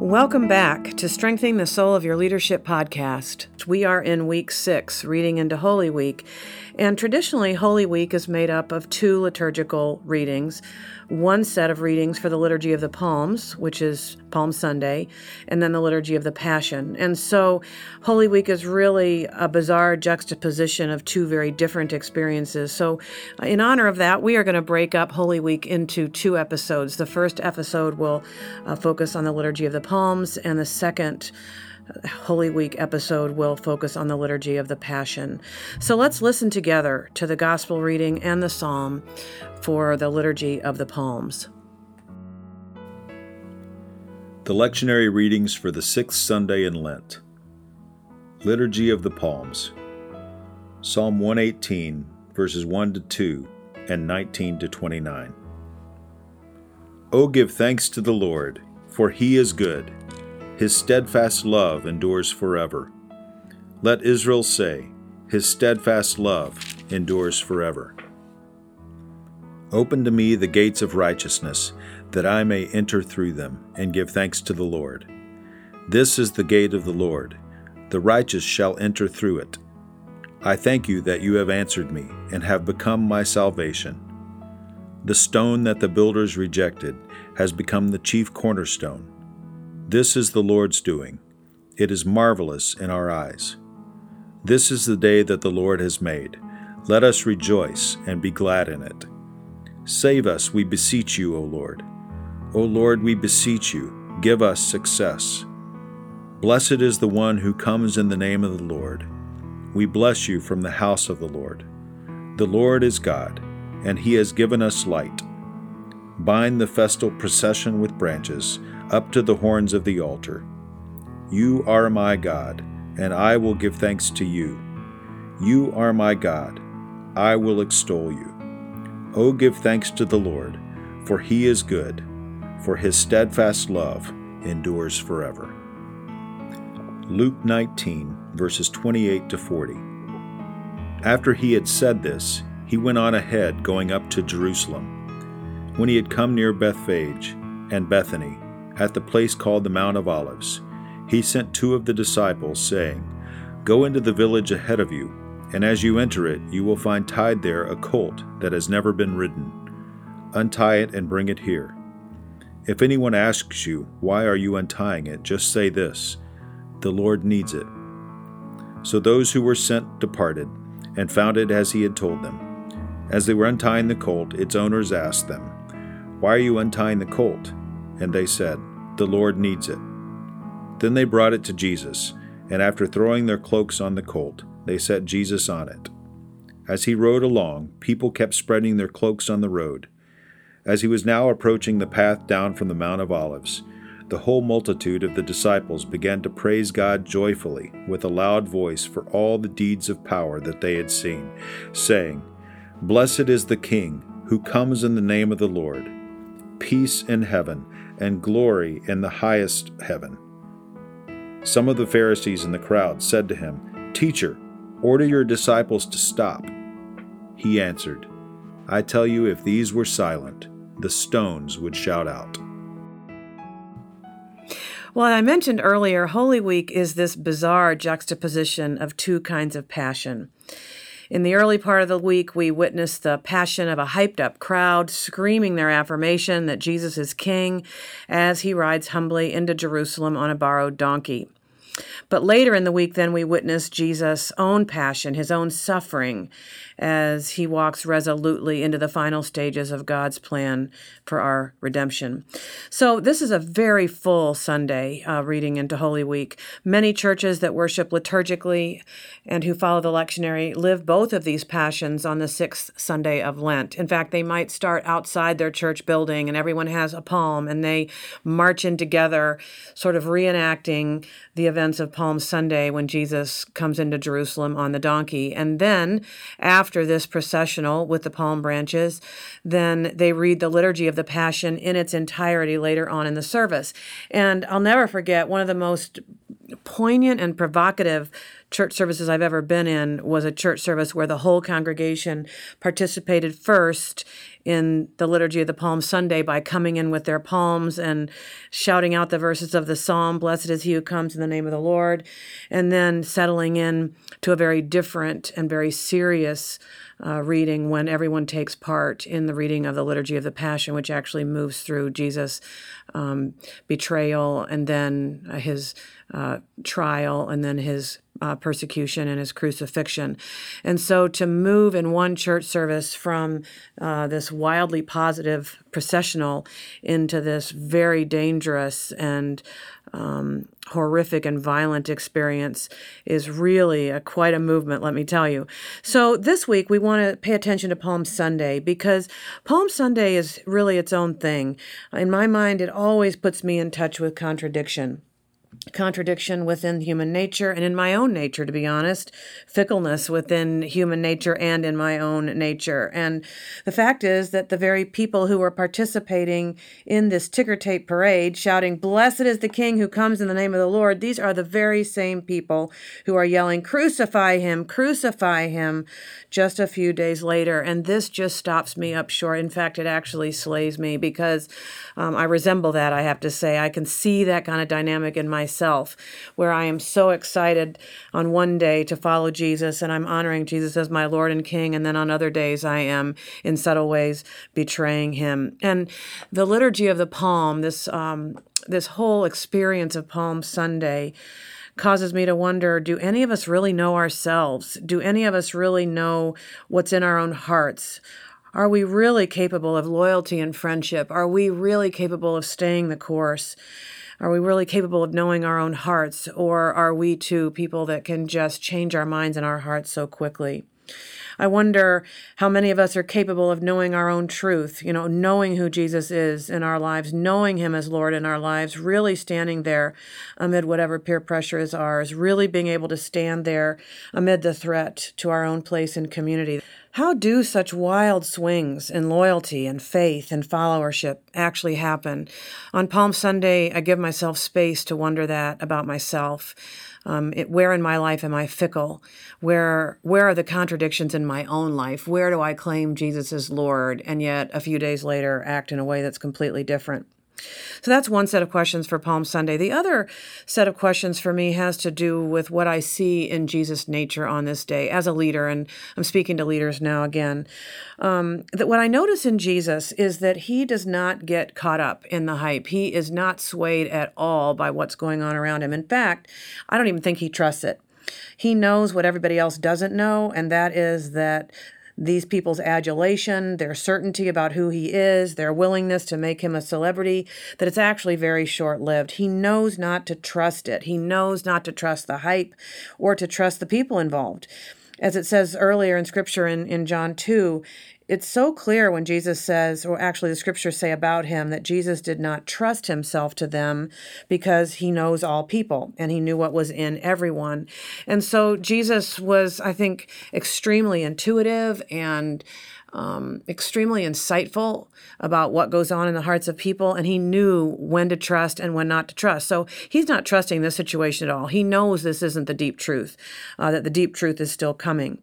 Welcome back to Strengthening the Soul of Your Leadership podcast. We are in week six, reading into Holy Week. And traditionally, Holy Week is made up of two liturgical readings one set of readings for the Liturgy of the Palms, which is Palm Sunday, and then the Liturgy of the Passion. And so Holy Week is really a bizarre juxtaposition of two very different experiences. So, in honor of that, we are going to break up Holy Week into two episodes. The first episode will uh, focus on the Liturgy of the Palms, and the second Holy Week episode will focus on the Liturgy of the Passion. So let's listen together to the Gospel reading and the Psalm for the Liturgy of the Palms. The lectionary readings for the sixth Sunday in Lent. Liturgy of the Palms. Psalm 118, verses 1 to 2 and 19 to 29. O give thanks to the Lord, for he is good his steadfast love endures forever. Let Israel say, His steadfast love endures forever. Open to me the gates of righteousness, that I may enter through them and give thanks to the Lord. This is the gate of the Lord. The righteous shall enter through it. I thank you that you have answered me and have become my salvation. The stone that the builders rejected has become the chief cornerstone. This is the Lord's doing. It is marvelous in our eyes. This is the day that the Lord has made. Let us rejoice and be glad in it. Save us, we beseech you, O Lord. O Lord, we beseech you, give us success. Blessed is the one who comes in the name of the Lord. We bless you from the house of the Lord. The Lord is God, and he has given us light. Bind the festal procession with branches up to the horns of the altar. You are my God, and I will give thanks to you. You are my God, I will extol you. O give thanks to the Lord, for he is good, for his steadfast love endures forever. Luke 19, verses 28 to 40. After he had said this, he went on ahead, going up to Jerusalem. When he had come near Bethphage and Bethany, at the place called the Mount of Olives, he sent two of the disciples, saying, Go into the village ahead of you, and as you enter it, you will find tied there a colt that has never been ridden. Untie it and bring it here. If anyone asks you, Why are you untying it? just say this The Lord needs it. So those who were sent departed, and found it as he had told them. As they were untying the colt, its owners asked them, Why are you untying the colt? And they said, The Lord needs it. Then they brought it to Jesus, and after throwing their cloaks on the colt, they set Jesus on it. As he rode along, people kept spreading their cloaks on the road. As he was now approaching the path down from the Mount of Olives, the whole multitude of the disciples began to praise God joyfully with a loud voice for all the deeds of power that they had seen, saying, Blessed is the King who comes in the name of the Lord. Peace in heaven and glory in the highest heaven. Some of the Pharisees in the crowd said to him, Teacher, order your disciples to stop. He answered, I tell you, if these were silent, the stones would shout out. Well, I mentioned earlier, Holy Week is this bizarre juxtaposition of two kinds of passion. In the early part of the week, we witnessed the passion of a hyped up crowd screaming their affirmation that Jesus is king as he rides humbly into Jerusalem on a borrowed donkey. But later in the week, then, we witness Jesus' own passion, his own suffering, as he walks resolutely into the final stages of God's plan for our redemption. So, this is a very full Sunday uh, reading into Holy Week. Many churches that worship liturgically and who follow the lectionary live both of these passions on the sixth Sunday of Lent. In fact, they might start outside their church building and everyone has a palm and they march in together, sort of reenacting the events of Palm Sunday when Jesus comes into Jerusalem on the donkey. And then, after this processional with the palm branches, then they read the Liturgy of the Passion in its entirety later on in the service. And I'll never forget one of the most poignant and provocative church services I've ever been in was a church service where the whole congregation participated first in the liturgy of the Palm Sunday by coming in with their palms and shouting out the verses of the psalm, Blessed is he who comes in the name of the Lord, and then settling in to a very different and very serious uh, reading when everyone takes part in the reading of the Liturgy of the Passion, which actually moves through Jesus' um, betrayal and then uh, his uh, trial and then his uh, persecution and his crucifixion. And so to move in one church service from uh, this wildly positive processional into this very dangerous and um, horrific and violent experience is really a, quite a movement, let me tell you. So this week we want to pay attention to Palm Sunday because Palm Sunday is really its own thing. In my mind, it always puts me in touch with contradiction contradiction within human nature and in my own nature, to be honest, fickleness within human nature and in my own nature. And the fact is that the very people who were participating in this ticker tape parade, shouting, Blessed is the King who comes in the name of the Lord, these are the very same people who are yelling, Crucify him, crucify him, just a few days later. And this just stops me up short. In fact, it actually slays me because um, I resemble that, I have to say. I can see that kind of dynamic in myself where I am so excited on one day to follow Jesus and I'm honoring Jesus as my Lord and King. And then on other days, I am in subtle ways betraying him. And the liturgy of the palm, this, um, this whole experience of Palm Sunday, causes me to wonder do any of us really know ourselves? Do any of us really know what's in our own hearts? Are we really capable of loyalty and friendship? Are we really capable of staying the course? Are we really capable of knowing our own hearts? Or are we too people that can just change our minds and our hearts so quickly? I wonder how many of us are capable of knowing our own truth, you know, knowing who Jesus is in our lives, knowing him as Lord in our lives, really standing there amid whatever peer pressure is ours, really being able to stand there amid the threat to our own place in community. How do such wild swings in loyalty and faith and followership actually happen? On Palm Sunday, I give myself space to wonder that about myself. Um, it, where in my life am I fickle? Where where are the contradictions in my own life? Where do I claim Jesus as Lord and yet a few days later act in a way that's completely different? So that's one set of questions for Palm Sunday. The other set of questions for me has to do with what I see in Jesus' nature on this day as a leader, and I'm speaking to leaders now again. Um, that what I notice in Jesus is that he does not get caught up in the hype. He is not swayed at all by what's going on around him. In fact, I don't even think he trusts it. He knows what everybody else doesn't know, and that is that these people's adulation, their certainty about who he is, their willingness to make him a celebrity, that it's actually very short lived. He knows not to trust it. He knows not to trust the hype or to trust the people involved. As it says earlier in scripture in, in John 2, it's so clear when Jesus says, or actually the scriptures say about him, that Jesus did not trust himself to them because he knows all people and he knew what was in everyone. And so Jesus was, I think, extremely intuitive and um, extremely insightful about what goes on in the hearts of people, and he knew when to trust and when not to trust. So he's not trusting this situation at all. He knows this isn't the deep truth, uh, that the deep truth is still coming.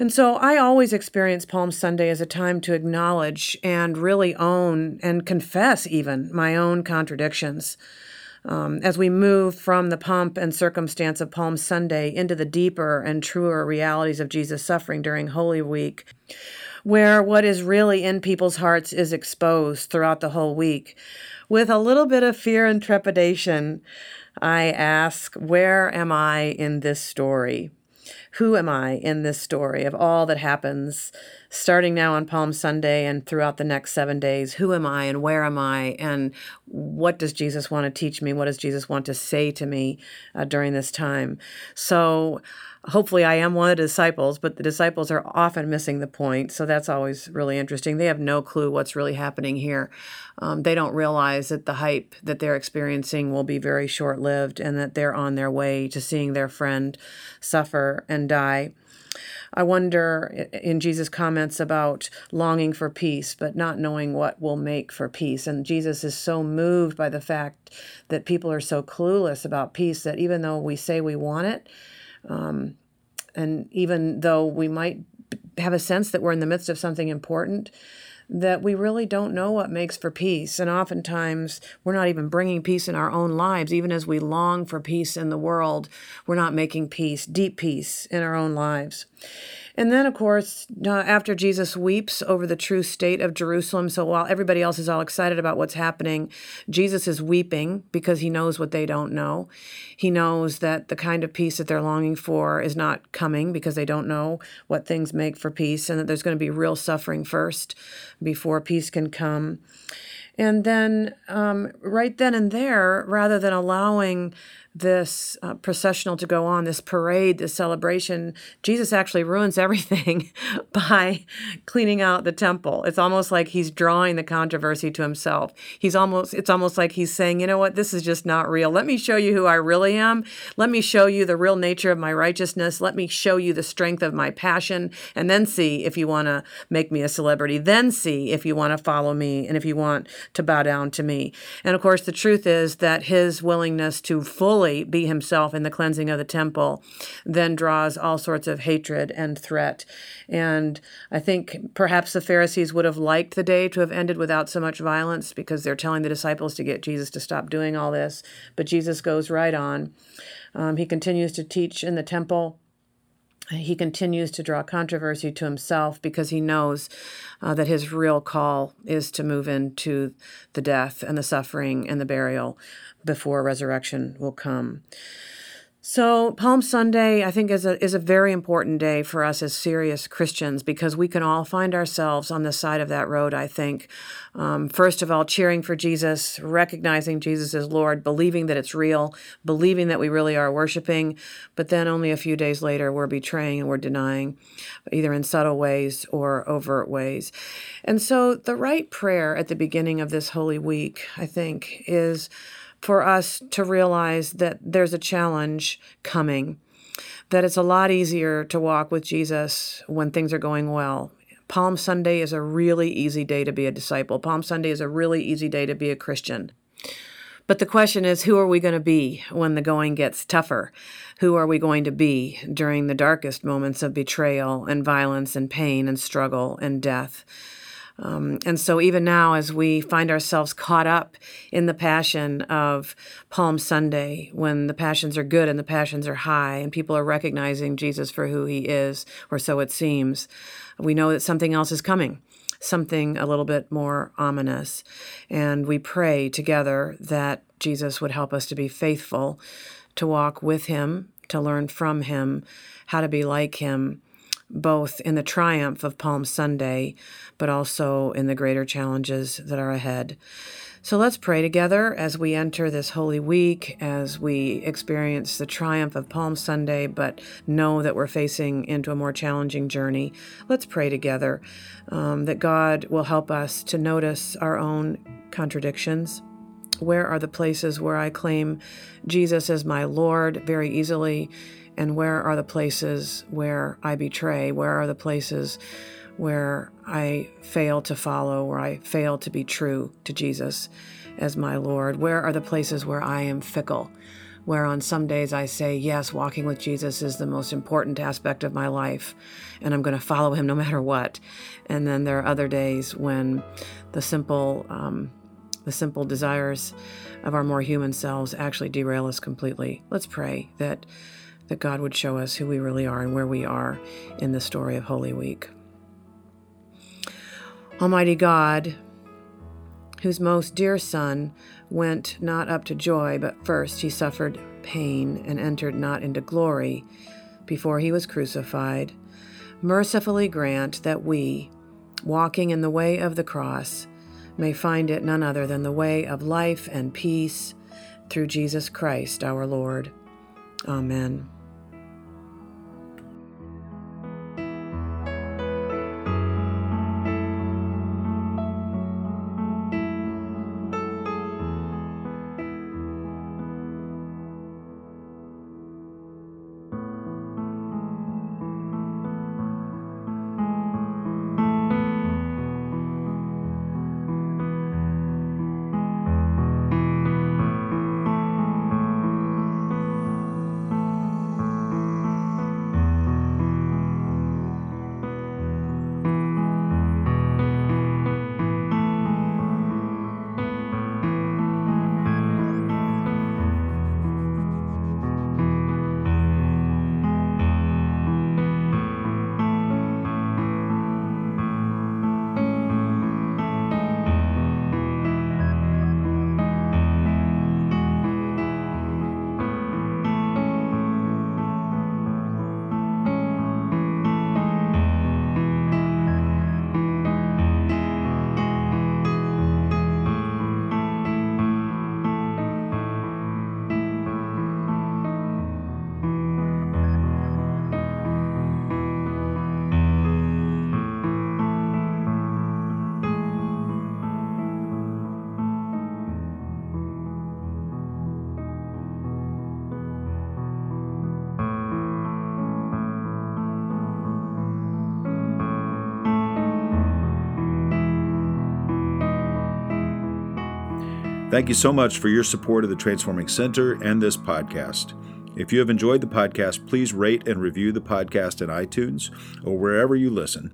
And so I always experience Palm Sunday as a time to acknowledge and really own and confess even my own contradictions. Um, as we move from the pomp and circumstance of Palm Sunday into the deeper and truer realities of Jesus' suffering during Holy Week, where what is really in people's hearts is exposed throughout the whole week. With a little bit of fear and trepidation, I ask, Where am I in this story? Who am I in this story of all that happens starting now on Palm Sunday and throughout the next seven days? Who am I and where am I? And what does Jesus want to teach me? What does Jesus want to say to me uh, during this time? So, hopefully I am one of the disciples, but the disciples are often missing the point. So that's always really interesting. They have no clue what's really happening here. Um, they don't realize that the hype that they're experiencing will be very short lived and that they're on their way to seeing their friend suffer and die. I wonder in Jesus' comments about longing for peace, but not knowing what will make for peace. And Jesus is so moved by the fact that people are so clueless about peace that even though we say we want it, um, and even though we might have a sense that we're in the midst of something important, that we really don't know what makes for peace. And oftentimes, we're not even bringing peace in our own lives. Even as we long for peace in the world, we're not making peace, deep peace in our own lives. And then, of course, after Jesus weeps over the true state of Jerusalem, so while everybody else is all excited about what's happening, Jesus is weeping because he knows what they don't know. He knows that the kind of peace that they're longing for is not coming because they don't know what things make for peace, and that there's going to be real suffering first before peace can come. And then, um, right then and there, rather than allowing this uh, processional to go on, this parade, this celebration, Jesus actually ruins everything by cleaning out the temple. It's almost like he's drawing the controversy to himself. He's almost it's almost like he's saying, "You know what? This is just not real. Let me show you who I really am. Let me show you the real nature of my righteousness. Let me show you the strength of my passion, and then see if you want to make me a celebrity. Then see if you want to follow me and if you want to bow down to me." And of course, the truth is that his willingness to fully fully be himself in the cleansing of the temple, then draws all sorts of hatred and threat. And I think perhaps the Pharisees would have liked the day to have ended without so much violence because they're telling the disciples to get Jesus to stop doing all this. But Jesus goes right on. Um, he continues to teach in the temple he continues to draw controversy to himself because he knows uh, that his real call is to move into the death and the suffering and the burial before resurrection will come. So Palm Sunday, I think, is a is a very important day for us as serious Christians because we can all find ourselves on the side of that road. I think, um, first of all, cheering for Jesus, recognizing Jesus as Lord, believing that it's real, believing that we really are worshiping, but then only a few days later we're betraying and we're denying, either in subtle ways or overt ways. And so the right prayer at the beginning of this Holy Week, I think, is for us to realize that there's a challenge coming, that it's a lot easier to walk with Jesus when things are going well. Palm Sunday is a really easy day to be a disciple. Palm Sunday is a really easy day to be a Christian. But the question is, who are we going to be when the going gets tougher? Who are we going to be during the darkest moments of betrayal and violence and pain and struggle and death? Um, and so, even now, as we find ourselves caught up in the passion of Palm Sunday, when the passions are good and the passions are high, and people are recognizing Jesus for who he is, or so it seems, we know that something else is coming, something a little bit more ominous. And we pray together that Jesus would help us to be faithful, to walk with him, to learn from him, how to be like him both in the triumph of Palm Sunday, but also in the greater challenges that are ahead. So let's pray together as we enter this Holy Week, as we experience the triumph of Palm Sunday, but know that we're facing into a more challenging journey. Let's pray together um, that God will help us to notice our own contradictions. Where are the places where I claim Jesus as my Lord very easily? And where are the places where I betray? Where are the places where I fail to follow, where I fail to be true to Jesus as my Lord? Where are the places where I am fickle? Where on some days I say, yes, walking with Jesus is the most important aspect of my life, and I'm going to follow him no matter what. And then there are other days when the simple, um, the simple desires of our more human selves actually derail us completely. Let's pray that that God would show us who we really are and where we are in the story of Holy Week. Almighty God, whose most dear Son went not up to joy, but first he suffered pain and entered not into glory before he was crucified, mercifully grant that we, walking in the way of the cross, may find it none other than the way of life and peace through Jesus Christ our Lord. Amen. Thank you so much for your support of the Transforming Center and this podcast. If you have enjoyed the podcast, please rate and review the podcast in iTunes or wherever you listen.